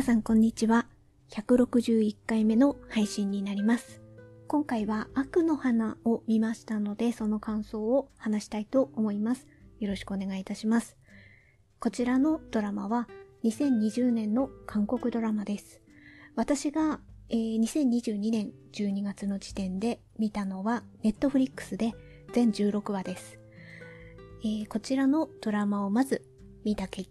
皆さんこんにちは。161回目の配信になります。今回は悪の花を見ましたので、その感想を話したいと思います。よろしくお願いいたします。こちらのドラマは2020年の韓国ドラマです。私が、えー、2022年12月の時点で見たのはネットフリックスで全16話です。えー、こちらのドラマをまず見たき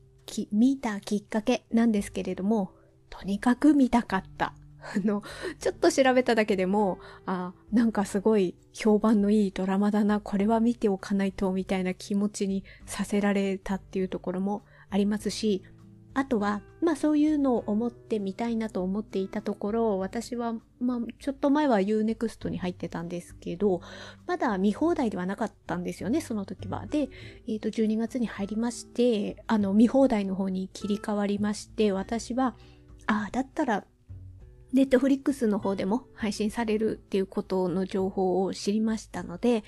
見たきっかけなんですけれども、とにかく見たかった。あの、ちょっと調べただけでも、あ、なんかすごい評判のいいドラマだな、これは見ておかないと、みたいな気持ちにさせられたっていうところもありますし、あとは、まあそういうのを思ってみたいなと思っていたところ、私は、まあちょっと前は Unext に入ってたんですけど、まだ見放題ではなかったんですよね、その時は。で、えっ、ー、と、12月に入りまして、あの、見放題の方に切り替わりまして、私は、ああ、だったら、ネットフリックスの方でも配信されるっていうことの情報を知りましたので、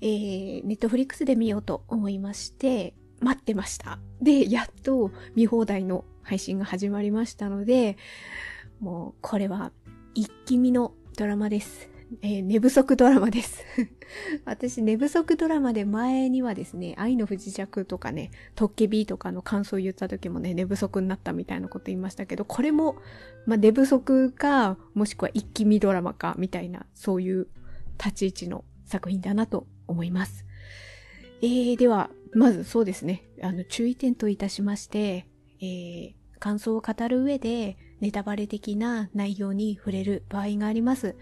えー、ネットフリックスで見ようと思いまして、待ってました。で、やっと見放題の配信が始まりましたので、もうこれは一気見のドラマです。えー、寝不足ドラマです。私、寝不足ドラマで前にはですね、愛の不時着とかね、トッケビとかの感想を言った時もね、寝不足になったみたいなこと言いましたけど、これも、まあ、寝不足か、もしくは一気見ドラマか、みたいな、そういう立ち位置の作品だなと思います。えー、では、まずそうですね。あの、注意点といたしまして、えー、感想を語る上で、ネタバレ的な内容に触れる場合があります。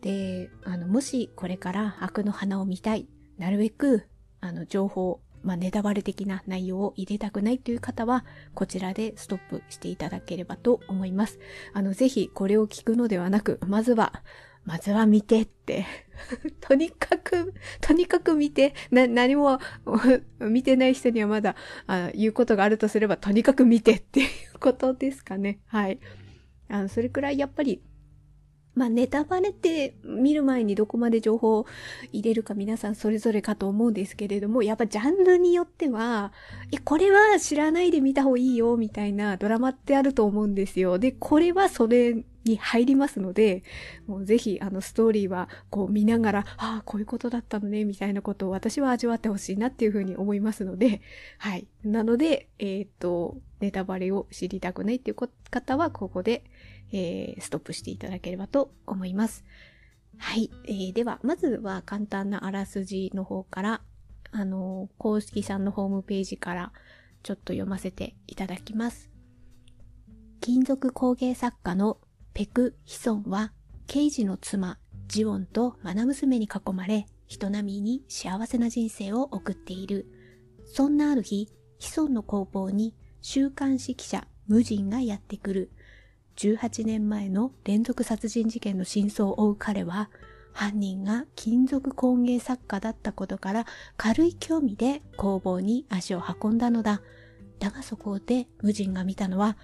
で、あの、もしこれから悪の花を見たい、なるべく、あの、情報、まあ、ネタバレ的な内容を入れたくないという方は、こちらでストップしていただければと思います。あの、ぜひこれを聞くのではなく、まずは、まずは見てって とにかく、とにかく見て、な、何も 見てない人にはまだあ言うことがあるとすれば、とにかく見てっていうことですかね。はい。あの、それくらいやっぱりまあネタバレって見る前にどこまで情報を入れるか皆さんそれぞれかと思うんですけれども、やっぱジャンルによっては、い、これは知らないで見た方がいいよ、みたいなドラマってあると思うんですよ。で、これはそれに入りますので、もうぜひあのストーリーはこう見ながら、ああ、こういうことだったのね、みたいなことを私は味わってほしいなっていうふうに思いますので、はい。なので、えっ、と、ネタバレを知りたくないっていう方は、ここで、えー、ストップしていただければと思います。はい。えー、では、まずは簡単なあらすじの方から、あのー、公式さんのホームページからちょっと読ませていただきます。金属工芸作家のペク・ヒソンは、刑事の妻、ジオンとマナ娘に囲まれ、人並みに幸せな人生を送っている。そんなある日、ヒソンの工房に週刊誌記者、無人がやってくる。18年前の連続殺人事件の真相を追う彼は、犯人が金属工芸作家だったことから軽い興味で工房に足を運んだのだ。だがそこで無人が見たのは、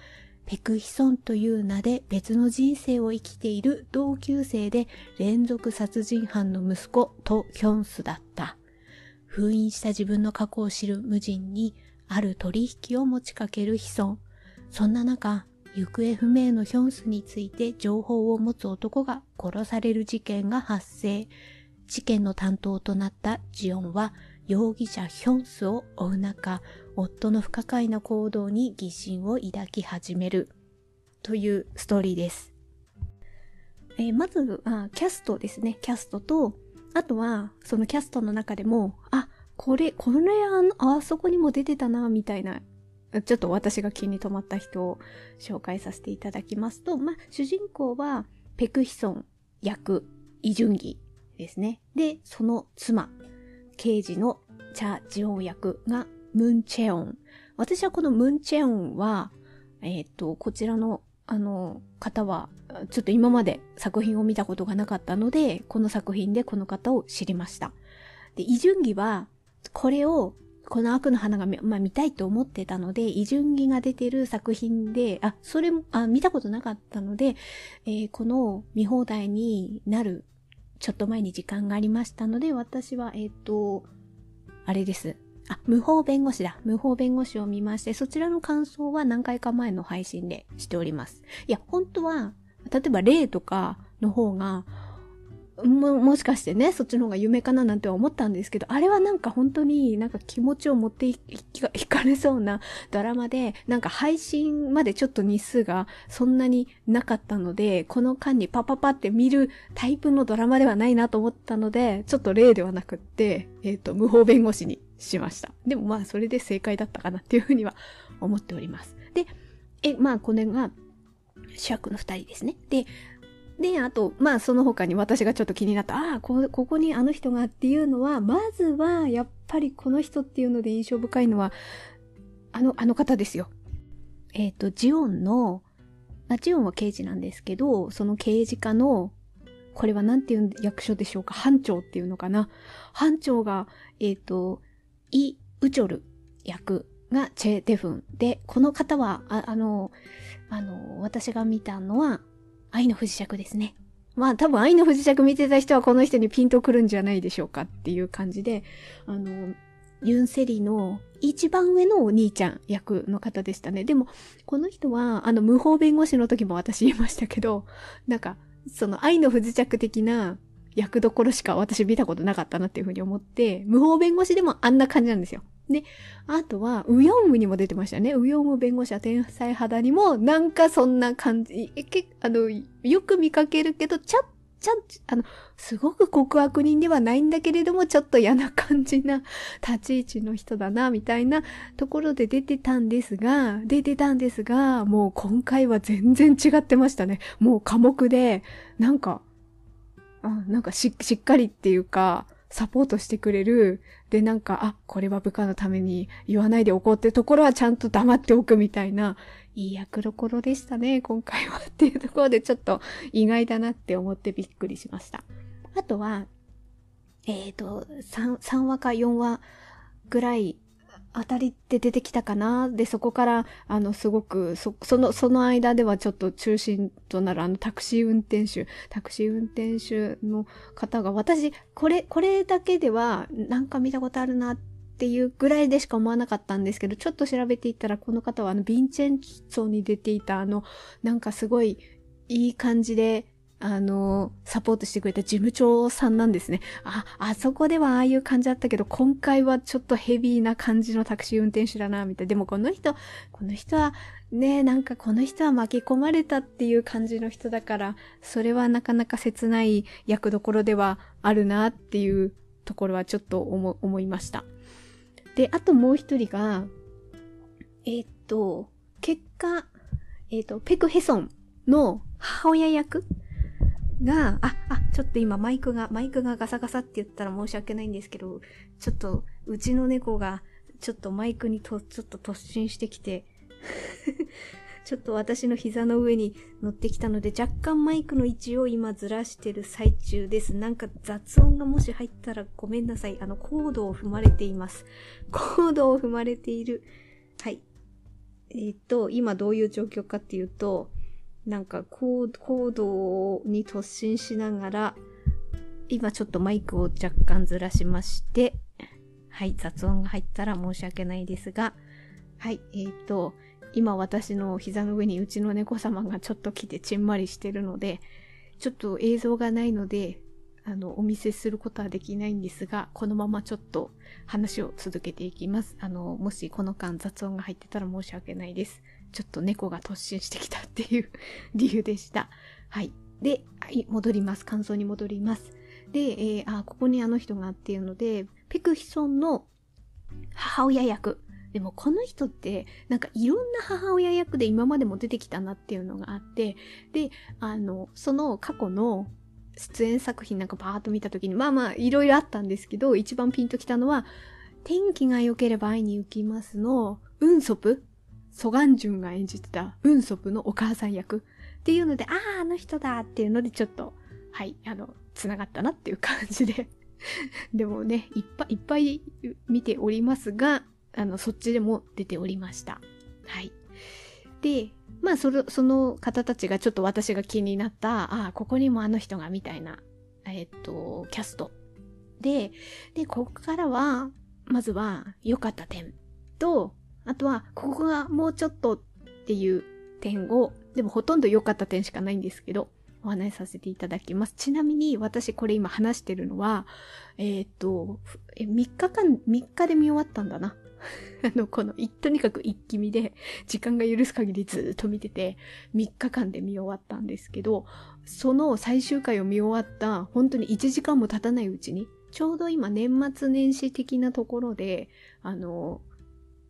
ペクヒソンという名で別の人生を生きている同級生で連続殺人犯の息子とヒョンスだった。封印した自分の過去を知る無人にある取引を持ちかけるヒソン。そんな中、行方不明のヒョンスについて情報を持つ男が殺される事件が発生。事件の担当となったジオンは容疑者ヒョンスを追う中、夫の不可解な行動に疑心を抱き始めるというストーリーです。えー、まずあ、キャストですね。キャストと、あとは、そのキャストの中でも、あ、これ、これあ、あそこにも出てたな、みたいなちょっと私が気に留まった人を紹介させていただきますと、まあ、主人公はペクヒソン役、イジュンギですね。で、その妻、刑事のチャ・ジオン役がムン・チェオン。私はこのムン・チェオンは、えっ、ー、と、こちらの、あの、方は、ちょっと今まで作品を見たことがなかったので、この作品でこの方を知りました。で、イジュンギは、これをこの悪の花が、まあ、見たいと思ってたので、イジュンギが出てる作品で、あ、それも、あ、見たことなかったので、えー、この見放題になる、ちょっと前に時間がありましたので、私は、えっ、ー、と、あれです。あ、無法弁護士だ。無法弁護士を見まして、そちらの感想は何回か前の配信でしております。いや、本当は、例えば例とかの方が、も、もしかしてね、そっちの方が夢かななんて思ったんですけど、あれはなんか本当になんか気持ちを持っていかれそうな ドラマで、なんか配信までちょっと日数がそんなになかったので、この間にパパパって見るタイプのドラマではないなと思ったので、ちょっと例ではなくって、えっ、ー、と、無法弁護士にしました。でもまあ、それで正解だったかなっていうふうには思っております。で、え、まあ、これが主役の二人ですね。で、で、あと、まあその他に私がちょっと気になった、ああ、こ、こにあの人がっていうのは、まずは、やっぱりこの人っていうので印象深いのは、あの、あの方ですよ。えっ、ー、と、ジオンの、まあ、ジオンは刑事なんですけど、その刑事課の、これは何ていう役所でしょうか班長っていうのかな班長が、えっ、ー、と、イ・ウチョル役がチェ・デフンで、この方は、ああの、あの、私が見たのは、愛の不時着ですね。まあ多分愛の不時着見てた人はこの人にピンとくるんじゃないでしょうかっていう感じで、あの、ユンセリの一番上のお兄ちゃん役の方でしたね。でも、この人は、あの、無法弁護士の時も私言いましたけど、なんか、その愛の不時着的な役どころしか私見たことなかったなっていうふうに思って、無法弁護士でもあんな感じなんですよ。で、あとは、ウヨンムにも出てましたね。ウヨンム弁護士は天才肌にも、なんかそんな感じ、え、け、あの、よく見かけるけど、ちゃっちゃん、あの、すごく告白人ではないんだけれども、ちょっと嫌な感じな立ち位置の人だな、みたいなところで出てたんですが、出てたんですが、もう今回は全然違ってましたね。もう寡黙で、なんか、あなんかし、しっかりっていうか、サポートしてくれる。で、なんか、あ、これは部下のために言わないでおこうってところはちゃんと黙っておくみたいな、いい役どころでしたね、今回はっていうところでちょっと意外だなって思ってびっくりしました。あとは、えっ、ー、と、3、3話か4話ぐらい当たりって出てきたかな？で、そこから、あの、すごく、そ、その、その間ではちょっと中心となるあのタクシー運転手、タクシー運転手の方が、私、これ、これだけでは、なんか見たことあるなっていうぐらいでしか思わなかったんですけど、ちょっと調べていったら、この方はあの、ヴィンチェンツォに出ていたあの、なんかすごい、いい感じで、あの、サポートしてくれた事務長さんなんですね。あ、あそこではああいう感じだったけど、今回はちょっとヘビーな感じのタクシー運転手だな、みたいな。でもこの人、この人は、ね、なんかこの人は巻き込まれたっていう感じの人だから、それはなかなか切ない役どころではあるなっていうところはちょっと思思いました。で、あともう一人が、えー、っと、結果、えー、っと、ペクヘソンの母親役が、あ、あ、ちょっと今マイクが、マイクがガサガサって言ったら申し訳ないんですけど、ちょっと、うちの猫が、ちょっとマイクにと、ちょっと突進してきて ちょっと私の膝の上に乗ってきたので、若干マイクの位置を今ずらしてる最中です。なんか雑音がもし入ったらごめんなさい。あの、コードを踏まれています。コードを踏まれている。はい。え、っと、今どういう状況かっていうと、なんかコードに突進しながら、今ちょっとマイクを若干ずらしまして、はい、雑音が入ったら申し訳ないですが、はい、えっ、ー、と、今私の膝の上にうちの猫様がちょっと来てちんまりしてるので、ちょっと映像がないので、あの、お見せすることはできないんですが、このままちょっと話を続けていきます。あの、もしこの間雑音が入ってたら申し訳ないです。ちょっと猫が突進してきたっていう 理由でした。はい。で、はい、戻ります。感想に戻ります。で、えー、あ、ここにあの人がっていうので、ペクヒソンの母親役。でもこの人って、なんかいろんな母親役で今までも出てきたなっていうのがあって、で、あの、その過去の出演作品なんかバーッと見た時に、まあまあいろいろあったんですけど、一番ピンときたのは、天気が良ければ会いに行きますの、ウンソプソガンジュンが演じてたウンソプのお母さん役っていうので、ああ、あの人だっていうのでちょっと、はい、あの、繋がったなっていう感じで でもね、いっぱいいっぱい見ておりますが、あの、そっちでも出ておりました。はい。で、まあ、その、その方たちがちょっと私が気になった、ああ、ここにもあの人がみたいな、えっと、キャスト。で、で、ここからは、まずは良かった点と、あとはここがもうちょっとっていう点を、でもほとんど良かった点しかないんですけど、お話しさせていただきます。ちなみに私これ今話してるのは、えっ、と、3日間、3日で見終わったんだな。あの、この、とにかく一気見で、時間が許す限りずっと見てて、3日間で見終わったんですけど、その最終回を見終わった、本当に1時間も経たないうちに、ちょうど今年末年始的なところで、あの、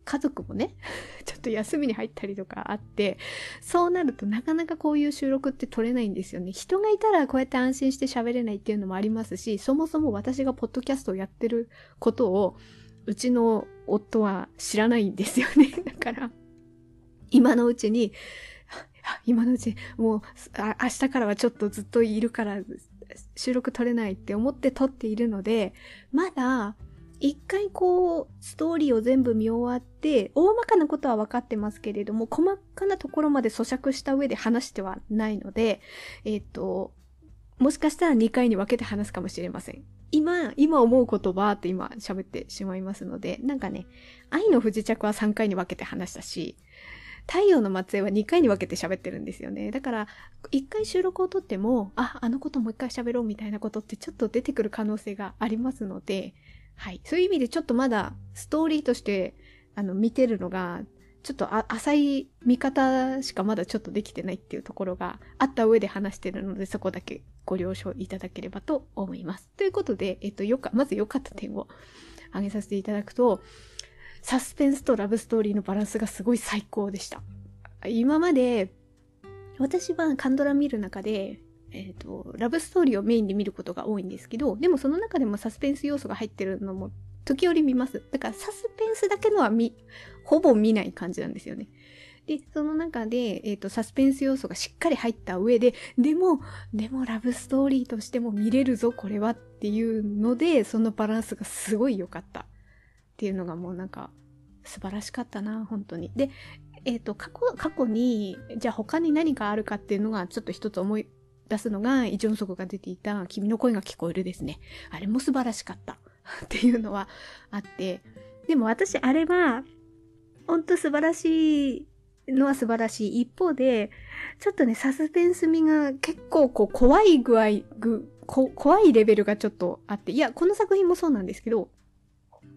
家族もね、ちょっと休みに入ったりとかあって、そうなるとなかなかこういう収録って撮れないんですよね。人がいたらこうやって安心して喋れないっていうのもありますし、そもそも私がポッドキャストをやってることを、うちの夫は知らないんですよね。だから、今のうちに、今のうち、もう、明日からはちょっとずっといるから、収録撮れないって思って撮っているので、まだ、一回こう、ストーリーを全部見終わって、大まかなことは分かってますけれども、細かなところまで咀嚼した上で話してはないので、えっ、ー、と、もしかしたら2回に分けて話すかもしれません。今、今思うことばって今喋ってしまいますので、なんかね、愛の不時着は3回に分けて話したし、太陽の末裔は2回に分けて喋ってるんですよね。だから、1回収録をとっても、あ、あのこともう1回喋ろうみたいなことってちょっと出てくる可能性がありますので、はい。そういう意味でちょっとまだストーリーとしてあの見てるのがちょっと浅い見方しかまだちょっとできてないっていうところがあった上で話してるのでそこだけご了承いただければと思います。ということで、えっと、よか、まず良かった点を挙げさせていただくと、サスペンスとラブストーリーのバランスがすごい最高でした。今まで、私はカンドラ見る中で、えっ、ー、と、ラブストーリーをメインで見ることが多いんですけど、でもその中でもサスペンス要素が入ってるのも時折見ます。だからサスペンスだけのは見、ほぼ見ない感じなんですよね。で、その中で、えっ、ー、と、サスペンス要素がしっかり入った上で、でも、でもラブストーリーとしても見れるぞ、これはっていうので、そのバランスがすごい良かった。っていうのがもうなんか、素晴らしかったな、本当に。で、えっ、ー、と、過去、過去に、じゃあ他に何があるかっていうのがちょっと一つ思い出すのが、イ・ジョンソクが出ていた君の声が聞こえるですね。あれも素晴らしかった っていうのはあって、でも私あれは、ほんと素晴らしいのは素晴らしい。一方で、ちょっとね、サスペンス味が結構こう怖い具合、ぐ、こ怖いレベルがちょっとあって、いや、この作品もそうなんですけど、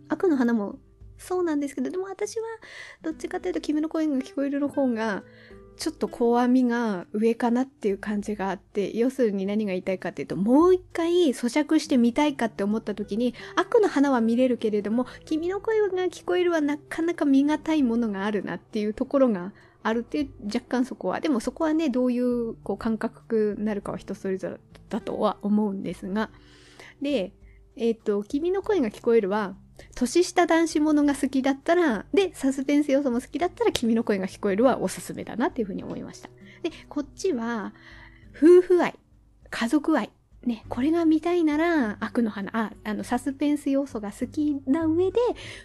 悪の花もそうなんですけど、でも私はどっちかというと君の声が聞こえるの方が、ちょっと怖みが上かなっていう感じがあって、要するに何が言いたいかっていうと、もう一回咀嚼してみたいかって思った時に、悪の花は見れるけれども、君の声が聞こえるはなかなか見難いものがあるなっていうところがあるって若干そこは。でもそこはね、どういうこう感覚になるかは人それぞれだとは思うんですが。で、えっ、ー、と、君の声が聞こえるは、年下男子ものが好きだったら、で、サスペンス要素も好きだったら、君の声が聞こえるはおすすめだなっていうふうに思いました。で、こっちは、夫婦愛、家族愛、ね、これが見たいなら、悪の花、あ、あの、サスペンス要素が好きな上で、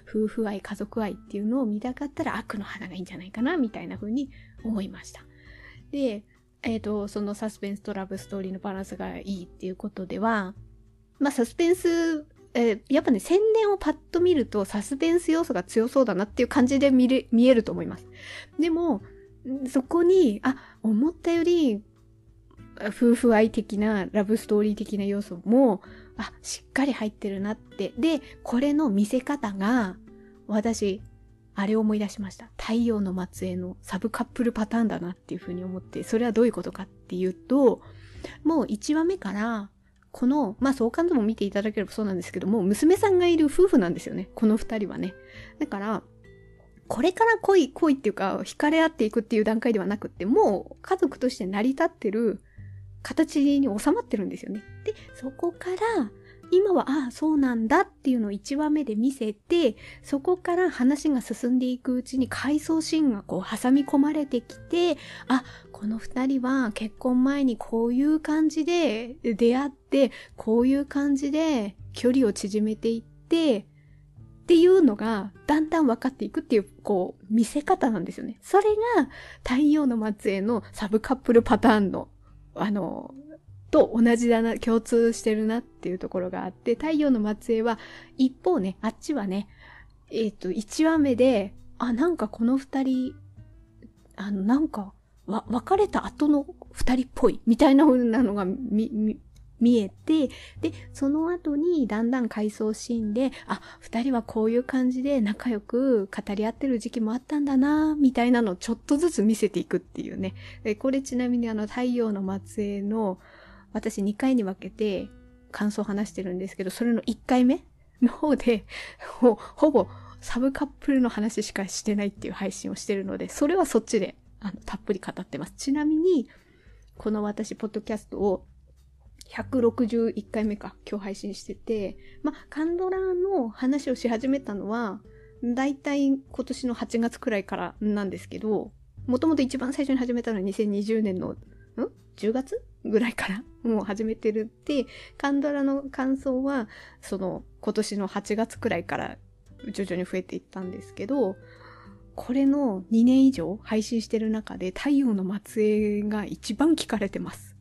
夫婦愛、家族愛っていうのを見たかったら、悪の花がいいんじゃないかな、みたいな風に思いました。で、えっ、ー、と、そのサスペンスとラブストーリーのバランスがいいっていうことでは、まあ、サスペンスえー、やっぱね、宣伝をパッと見るとサスペンス要素が強そうだなっていう感じで見れ、見えると思います。でも、そこに、あ、思ったより、夫婦愛的な、ラブストーリー的な要素も、あ、しっかり入ってるなって。で、これの見せ方が、私、あれを思い出しました。太陽の末裔のサブカップルパターンだなっていうふうに思って、それはどういうことかっていうと、もう1話目から、この、まあ相関図も見ていただければそうなんですけども、娘さんがいる夫婦なんですよね。この二人はね。だから、これから恋、恋っていうか、惹かれ合っていくっていう段階ではなくって、もう家族として成り立ってる形に収まってるんですよね。で、そこから、今は、ああ、そうなんだっていうのを1話目で見せて、そこから話が進んでいくうちに回想シーンがこう挟み込まれてきて、あ、この二人は結婚前にこういう感じで出会って、こういう感じで距離を縮めていって、っていうのがだんだん分かっていくっていう、こう、見せ方なんですよね。それが太陽の末裔のサブカップルパターンの、あの、と同じだな、共通してるなっていうところがあって、太陽の末裔は、一方ね、あっちはね、えっ、ー、と、1話目で、あ、なんかこの二人、あの、なんか、わ、別れた後の二人っぽい、みたいな風なのがみ、み、見えて、で、その後にだんだん回想シーンで、あ、二人はこういう感じで仲良く語り合ってる時期もあったんだな、みたいなのをちょっとずつ見せていくっていうね。これちなみにあの、太陽の末裔の、私2回に分けて感想を話してるんですけど、それの1回目の方で、ほほぼサブカップルの話しかしてないっていう配信をしてるので、それはそっちであのたっぷり語ってます。ちなみに、この私、ポッドキャストを161回目か、今日配信してて、まカンドラの話をし始めたのは、だいたい今年の8月くらいからなんですけど、もともと一番最初に始めたのは2020年の、ん ?10 月？ぐらいから？もう始めてるって、カンドラの感想は、その今年の8月くらいから徐々に増えていったんですけど、これの2年以上配信してる中で太陽の末裔が一番聞かれてます。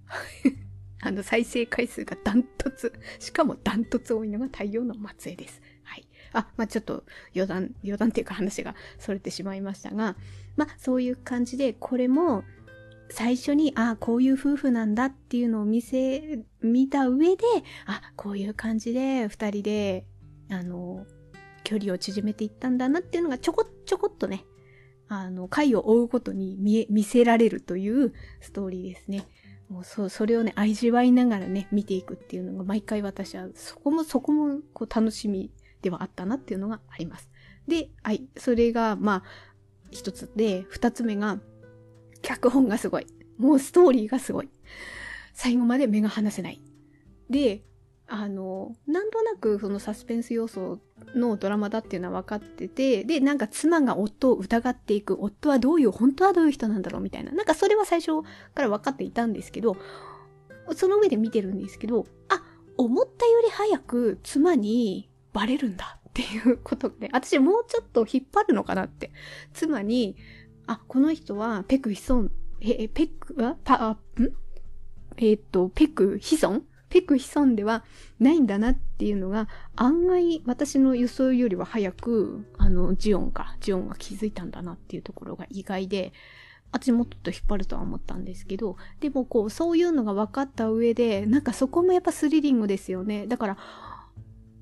あの再生回数がダントツ、しかもダントツ多いのが太陽の末裔です。はい。あ、まあ、ちょっと余談、余談っていうか話が逸れてしまいましたが、まあ、そういう感じで、これも最初に、ああ、こういう夫婦なんだっていうのを見せ、見た上で、あ、こういう感じで二人で、あの、距離を縮めていったんだなっていうのがちょこちょこっとね、あの、回を追うことに見え、見せられるというストーリーですね。もうそ、それをね、味わいながらね、見ていくっていうのが毎回私は、そこもそこもこう楽しみではあったなっていうのがあります。で、はい、それが、まあ、一つで、二つ目が、脚本がすごい。もうストーリーがすごい。最後まで目が離せない。で、あの、なんとなくそのサスペンス要素のドラマだっていうのは分かってて、で、なんか妻が夫を疑っていく、夫はどういう、本当はどういう人なんだろうみたいな。なんかそれは最初から分かっていたんですけど、その上で見てるんですけど、あ、思ったより早く妻にバレるんだっていうことで、私もうちょっと引っ張るのかなって。妻に、あ、この人はペクヒソン、え、ペクは？パ、ん？えっ、と、ペクヒソン？ペク潜んではないんだなっていうのが、案外私の予想よりは早く、あの、ジオンか、ジオンが気づいたんだなっていうところが意外で、私もっと引っ張るとは思ったんですけど、でもこう、そういうのが分かった上で、なんかそこもやっぱスリリングですよね。だから、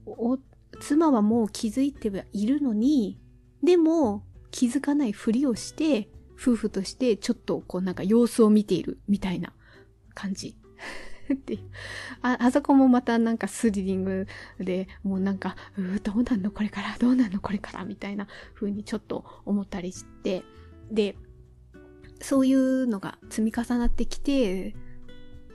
お、妻はもう気づいてはいるのに、でも気づかないふりをして、夫婦としてちょっとこうなんか様子を見ているみたいな感じ。って。あ、あそこもまたなんかスリリングで、もうなんか、うー、どうなんの？これから、どうなんの？これから、みたいな風にちょっと思ったりして、で、そういうのが積み重なってきて、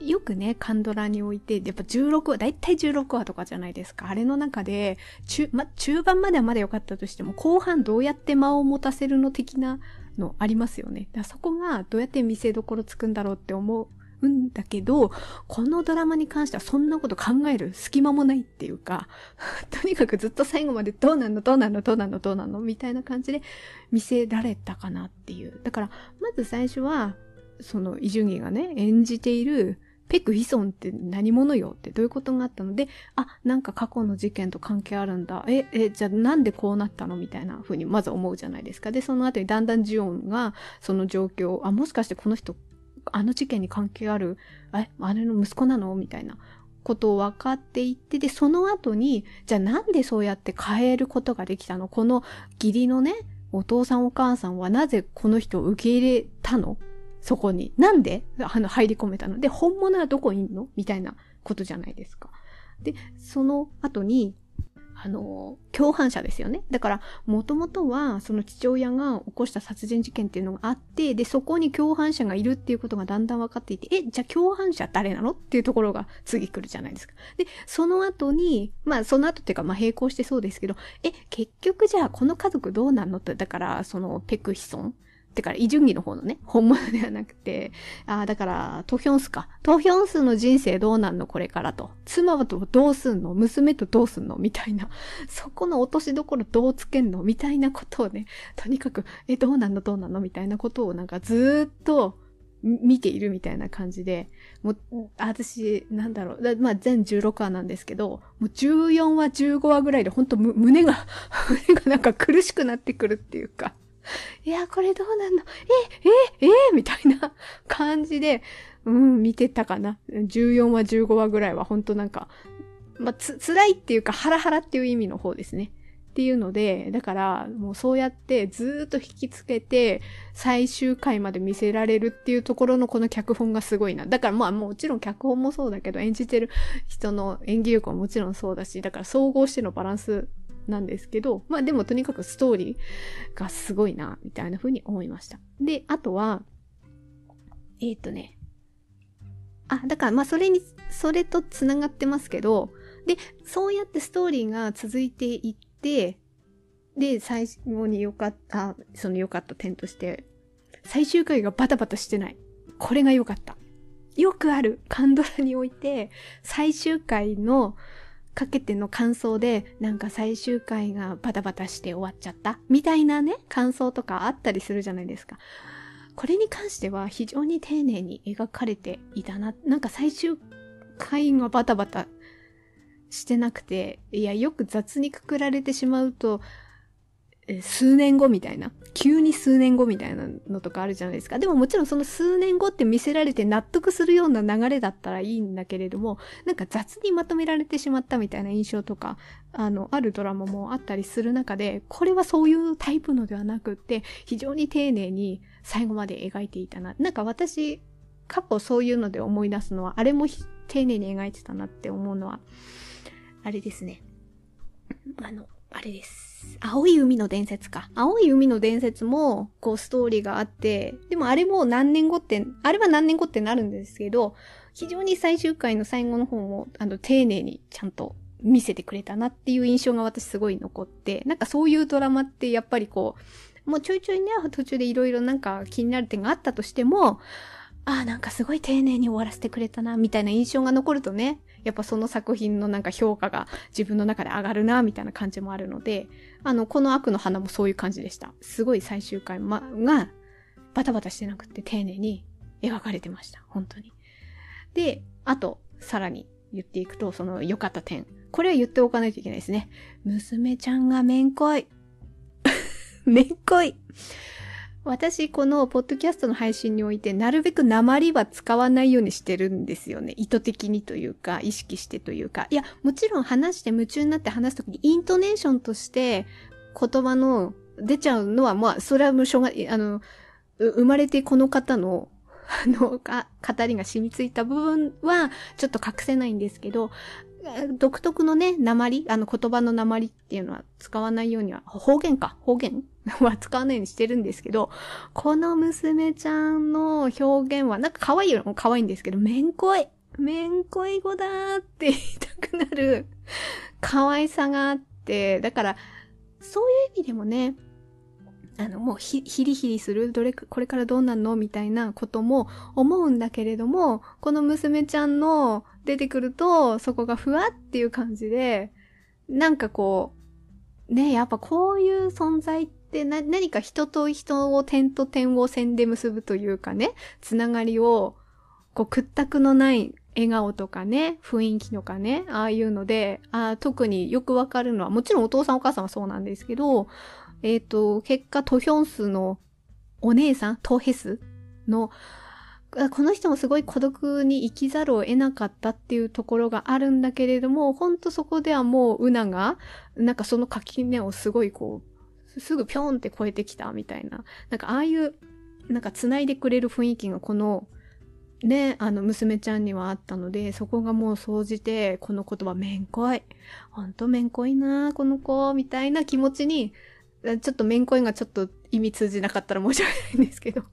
よくね、カンドラにおいて、やっぱ16話、だいたい16話とかじゃないですか。あれの中で、中、ま、中盤まではまだ良かったとしても、後半どうやって間を持たせるの的なのありますよね。だそこがどうやって見せどころつくんだろうって思うんだけど、このドラマに関してはそんなこと考える隙間もないっていうか、とにかくずっと最後までどうなのどうなのどうなのどうなのみたいな感じで見せられたかなっていう。だから、まず最初は、そのイジュギがね、演じているペク・ヒソンって何者よってどういうことがあったの？で、あ、なんか過去の事件と関係あるんだ。え、え、じゃあなんでこうなったのみたいな風にまず思うじゃないですか。で、その後にだんだんジオンがその状況、あ、もしかしてこの人あの事件に関係ある、え、あれの息子なの？みたいなことを分かっていって、で、その後に、じゃあなんでそうやって変えることができたの？この義理のね、お父さんお母さんはなぜこの人を受け入れたの？そこに。なんで？あの入り込めたの？で、本物はどこにいんの？みたいなことじゃないですか。で、その後に、あの、共犯者ですよね。だから、もともとは、その父親が起こした殺人事件っていうのがあって、で、そこに共犯者がいるっていうことがだんだん分かっていて、え、じゃあ共犯者誰なの？っていうところが次来るじゃないですか。で、その後に、まあ、その後っていうか、まあ、並行してそうですけど、え、結局じゃあこの家族どうなんの？って、だから、その、ペクヒソンてから、イジュンギの方のね、本物ではなくて、ああ、だから、トヒョンスか。トヒョンスの人生どうなんのこれからと。妻はとどうすんの？娘とどうすんの？みたいな。そこの落としどころどうつけんの？みたいなことをね、とにかく、え、どうなんの？どうなんの？みたいなことをなんかずっと見ているみたいな感じで、もう、私、なんだろう、まあ全16話なんですけど、もう14話、15話ぐらいで本当胸が、胸がなんか苦しくなってくるっていうか、いや、これどうなんの？え、え、え、みたいな感じで、うん、見てたかな。14話、15話ぐらいは本当なんか、まあ、つ、辛いっていうか、ハラハラっていう意味の方ですね。っていうので、だから、もうそうやってずーっと引きつけて、最終回まで見せられるっていうところのこの脚本がすごいな。だからまあもちろん脚本もそうだけど、演じてる人の演技力ももちろんそうだし、だから総合してのバランスなんですけど、まあでもとにかくストーリーがすごいな、みたいな風に思いました。で、あとは、えー、とね、あ、だからまあそれに、それと繋がってますけど、で、そうやってストーリーが続いていって、で、最後に良かった、その良かった点として、最終回がバタバタしてない。これが良かった。よくあるカンドラにおいて、最終回のかけての感想で、なんか最終回がバタバタして終わっちゃった。みたいなね、感想とかあったりするじゃないですか。これに関しては非常に丁寧に描かれていたな。なんか最終回がバタバタしてなくて、いや、よく雑にくくられてしまうと、数年後みたいな。急に数年後みたいなのとかあるじゃないですか。でももちろんその数年後って見せられて納得するような流れだったらいいんだけれども、なんか雑にまとめられてしまったみたいな印象とか、あの、あるドラマもあったりする中で、これはそういうタイプのではなくって、非常に丁寧に最後まで描いていたな。なんか私、過去そういうので思い出すのは、あれも丁寧に描いてたなって思うのは、あれですね。あの、あれです。青い海の伝説か。青い海の伝説も、こう、ストーリーがあって、でもあれも何年後って、あれは何年後ってなるんですけど、非常に最終回の最後の方も、あの、丁寧にちゃんと見せてくれたなっていう印象が私すごい残って、なんかそういうドラマってやっぱりこう、もうちょいちょいね、途中でいろいろなんか気になる点があったとしても、ああ、なんかすごい丁寧に終わらせてくれたな、みたいな印象が残るとね、やっぱその作品のなんか評価が自分の中で上がるな、みたいな感じもあるので、あの、この悪の花もそういう感じでした。すごい最終回、ま、が、バタバタしてなくて丁寧に描かれてました。本当に。で、あと、さらに言っていくと、その良かった点。これは言っておかないといけないですね。娘ちゃんがめんこい。めんこい。私、このポッドキャストの配信において、なるべく鉛は使わないようにしてるんですよね。意図的にというか、意識してというか。いや、もちろん話して夢中になって話すときに、イントネーションとして言葉の出ちゃうのは、まあ、それは無償が、あの、生まれてこの方の、あの、か、語りが染みついた部分は、ちょっと隠せないんですけど、独特のね、鉛、あの言葉の鉛っていうのは使わないようには、方言か、方言？は使わないようにしてるんですけど、この娘ちゃんの表現は、なんか可愛いよりも、可愛いんですけど、めんこい、めんこい語だーって言いたくなる。可愛さがあって、だから、そういう意味でもね、あの、もう、ヒリヒリする、どれ、これからどうなんの？みたいなことも思うんだけれども、この娘ちゃんの出てくると、そこがふわっていう感じで、なんかこう、ね、やっぱこういう存在ってな、何か人と人を点と点を線で結ぶというかね、つながりを、こう屈託のない笑顔とかね、雰囲気とかね、ああいうので、あ特によくわかるのは、もちろんお父さんお母さんはそうなんですけど、えっ、ー、と、結果、トヒョンスのお姉さん、トヘスの、この人もすごい孤独に生きざるを得なかったっていうところがあるんだけれども、ほんとそこではもうウナが、なんかその垣根をすごいこう、すぐぴょんって越えてきたみたいな。なんかああいう、なんか繋いでくれる雰囲気がこの、ね、あの娘ちゃんにはあったので、そこがもう総じて、この言葉めんこい。ほんとめんこいなこの子、みたいな気持ちにちょっとめんこいがちょっと意味通じなかったら申し訳ないんですけど。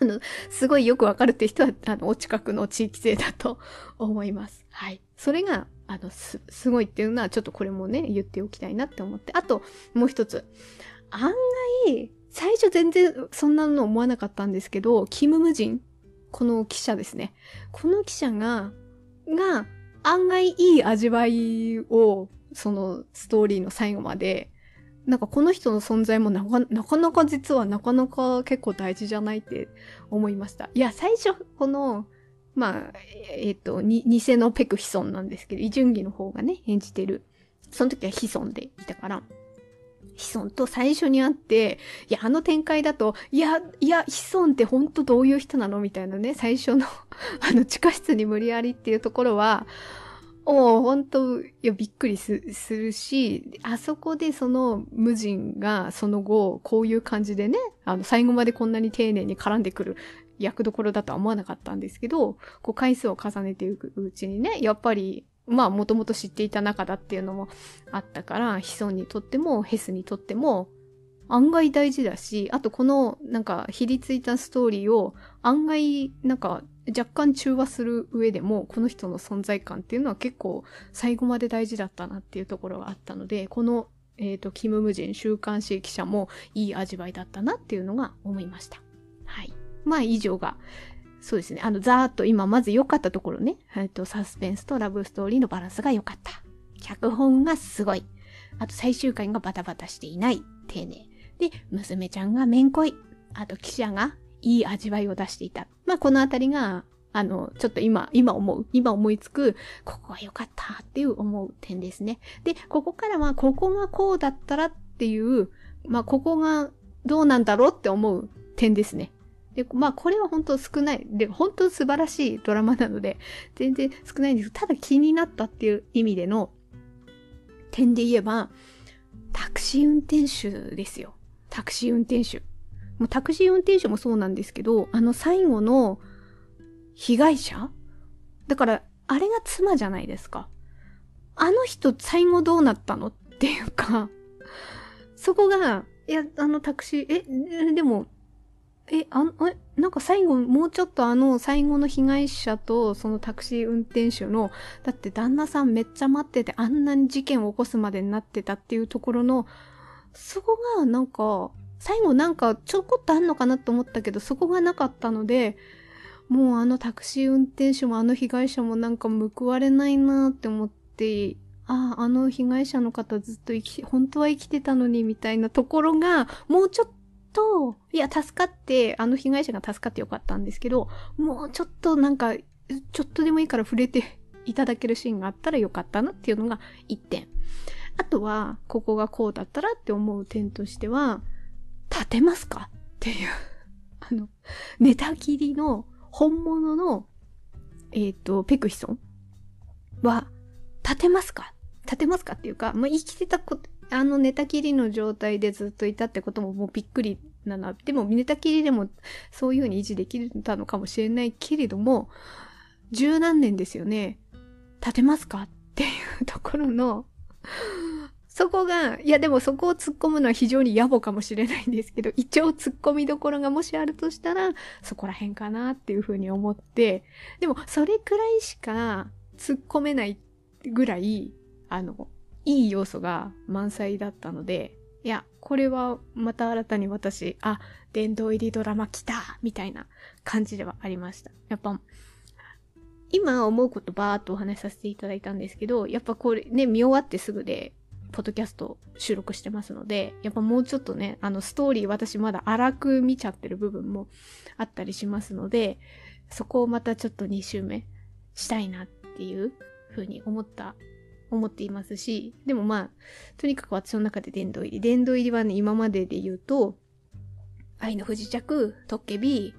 あの、すごいよくわかるって人は、あの、お近くの地域性だと 思います。はい。それが、あの、す、すごいっていうのは、ちょっとこれもね、言っておきたいなって思って。あと、もう一つ。案外、最初全然そんなの思わなかったんですけど、キム・ムジン、この記者ですね。この記者が、が、案外いい味わいを、そのストーリーの最後までなんかこの人の存在もなかなか実はなかなか結構大事じゃないって思いました。いや、最初、この、まあ、えっ、ー、と、に、偽のペクヒソンなんですけど、イ・ジュンギの方がね、演じてる。その時はヒソンでいたから、ヒソンと最初に会って、いや、あの展開だと、いや、いや、ヒソンって本当どういう人なの？みたいなね、最初の あの、地下室に無理やりっていうところは、おお、本当いや、びっくりすするし、あそこでその無人がその後、こういう感じでね、あの、最後までこんなに丁寧に絡んでくる役どころだとは思わなかったんですけど、こう回数を重ねていくうちにね、やっぱりまあもともと知っていた中だっていうのもあったから、ヒソンにとってもヘスにとっても案外大事だし、あとこのなんかひりついたストーリーを案外なんか若干中和する上でもこの人の存在感っていうのは結構最後まで大事だったなっていうところがあったので、このえっ、ー、と、キム・ムジン週刊誌記者もいい味わいだったなっていうのが思いました。はい。まあ以上がそうですね。あの、ざーっと今まず良かったところね。えっと、サスペンスとラブストーリーのバランスが良かった。脚本がすごい。あと最終回がバタバタしていない。丁寧。で、娘ちゃんがめんこい。あと記者がいい味わいを出していた。まあ、このあたりが、あの、ちょっと今、今思う、今思いつく、ここは良かったっていう思う点ですね。で、ここからは、ここがこうだったらっていう、まあ、ここがどうなんだろうって思う点ですね。で、まあこれは本当少ない。で、本当素晴らしいドラマなので、全然少ないんですただ気になったっていう意味での点で言えば、タクシー運転手ですよ。タクシー運転手。もうタクシー運転手もそうなんですけど、あの最後の被害者？だから、あれが妻じゃないですか。あの人最後どうなったのっていうか、そこが、いや、あのタクシー、え、でも、え、あの、え、なんか最後、もうちょっとあの、最後の被害者と、そのタクシー運転手の、だって旦那さんめっちゃ待ってて、あんなに事件を起こすまでになってたっていうところの、そこがなんか、最後なんかちょこっとあんのかなと思ったけど、そこがなかったので、もうあのタクシー運転手もあの被害者もなんか報われないなって思って、ああ、あの被害者の方ずっと生き、本当は生きてたのにみたいなところが、もうちょっと、いや、助かって、あの被害者が助かってよかったんですけど、もうちょっとなんか、ちょっとでもいいから触れていただけるシーンがあったらよかったなっていうのが一点。あとは、ここがこうだったらって思う点としては、立てますか？っていう あの、寝たきりの本物の、えっ、ー、と、ペクヒソンは、立てますか？立てますかっていうか、まあ、生きてたこと、あの寝たきりの状態でずっといたってことももうびっくりなな。でも寝たきりでもそういう風に維持できたのかもしれないけれども、十何年ですよね。立てますか？っていうところの、そこが、いやでもそこを突っ込むのは非常に野暮かもしれないんですけど、一応突っ込みどころがもしあるとしたら、そこら辺かなっていう風に思って、でもそれくらいしか突っ込めないぐらい、あの、いい要素が満載だったので、いや、これはまた新たに私、あ、殿堂入りドラマ来たみたいな感じではありました。やっぱ、今思うことばーっとお話しさせていただいたんですけど、やっぱこれね、見終わってすぐで、ポッドキャスト収録してますので、やっぱもうちょっとね、あのストーリー私まだ荒く見ちゃってる部分もあったりしますので、そこをまたちょっと2周目したいなっていうふうに思った思っていますし、でもまあ、とにかく私の中で殿堂入り。殿堂入りはね、今までで言うと、愛の不時着、トッケビ、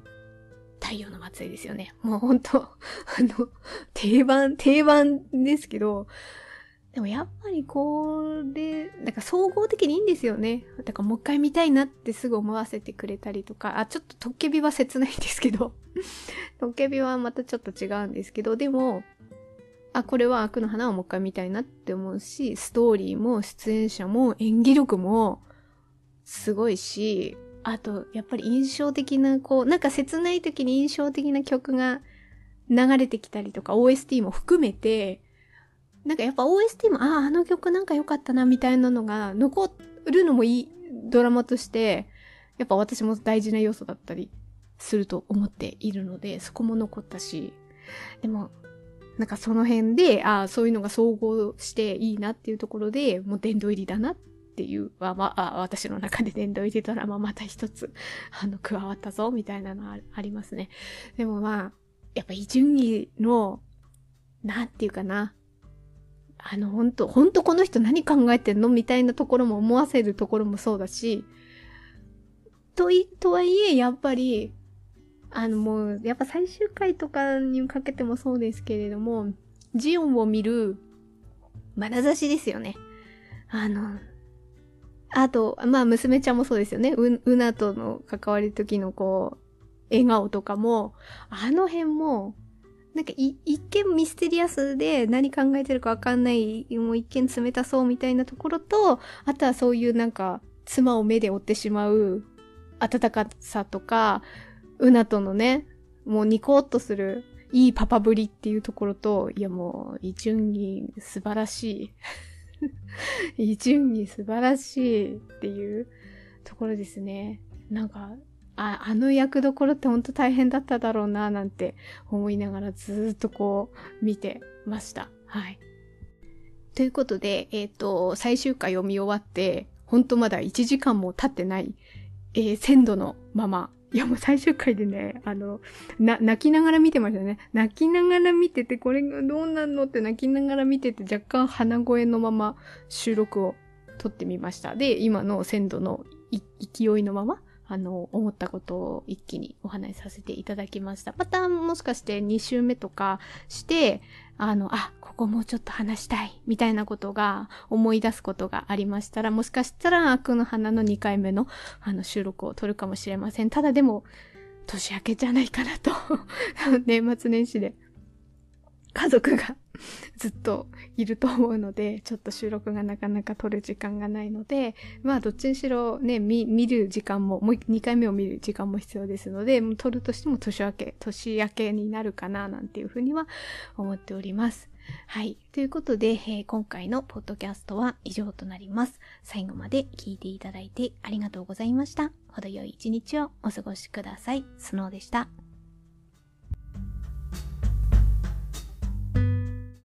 太陽の祭りですよね。もうほんと、あの、定番、定番ですけど、でもやっぱりこれ、なんか総合的にいいんですよね。だからもう一回見たいなってすぐ思わせてくれたりとか、あ、ちょっとトッケビは切ないんですけど、トッケビはまたちょっと違うんですけど、でも、あ、これは悪の花をもう一回見たいなって思うし、ストーリーも出演者も演技力もすごいし、あと、やっぱり印象的な、こう、なんか切ない時に印象的な曲が流れてきたりとか、OST も含めて、なんかやっぱ OST も、ああ、あの曲なんか良かったな、みたいなのが残るのもいいドラマとして、やっぱ私も大事な要素だったりすると思っているので、そこも残ったし、でも、なんかその辺で、ああ、そういうのが総合していいなっていうところで、もう殿堂入りだなっていうは、まあ、私の中で殿堂入りドラマまた一つ、あの、加わったぞ、みたいなのあありますね。でもまあ、やっぱ伊集院の、なんていうかな。あの、ほんと、ほんとこの人何考えてんのみたいなところも思わせるところもそうだし、とい、とはいえ、やっぱり、あのもう、やっぱ最終回とかにかけてもそうですけれども、ジオンを見る眼差しですよね。あの、あと、まあ娘ちゃんもそうですよね。う、うなとの関わり時のこう、笑顔とかも、あの辺も、なんか一見ミステリアスで何考えてるかわかんない、もう一見冷たそうみたいなところと、あとはそういうなんか、妻を目で追ってしまう温かさとか、うなとのね、もうニコッとするいいパパぶりっていうところと、いやもう、イチュンギ素晴らしい。イチュンギ素晴らしいっていうところですね。なんか、あ、あの役どころってほんと大変だっただろうな、なんて思いながらずっとこう見てました。はい。ということで、えっ、ー、と、最終回を見終わって、ほんとまだ1時間も経ってない、えー、鮮度のままいやもう最終回でね、あの、な、泣きながら見てましたね。泣きながら見てて、これがどうなんのって泣きながら見てて、若干鼻声のまま収録を撮ってみました。で、今の鮮度の勢いのまま、あの、思ったことを一気にお話しさせていただきました。また、もしかして2週目とかして、あの、あ、ここもうちょっと話したい、みたいなことが思い出すことがありましたら、もしかしたら、悪の花の2回目の、あの、収録を撮るかもしれません。ただでも、年明けじゃないかなと 年末年始で、家族が ずっといると思うので、ちょっと収録がなかなか撮る時間がないので、まあどっちにしろね、見、見る時間も、もう2回目を見る時間も必要ですので、撮るとしても年明け、年明けになるかな、なんていうふうには思っております。はい。ということで、えー、今回のポッドキャストは以上となります。最後まで聞いていただいてありがとうございました。程よい一日をお過ごしください。スノーでした。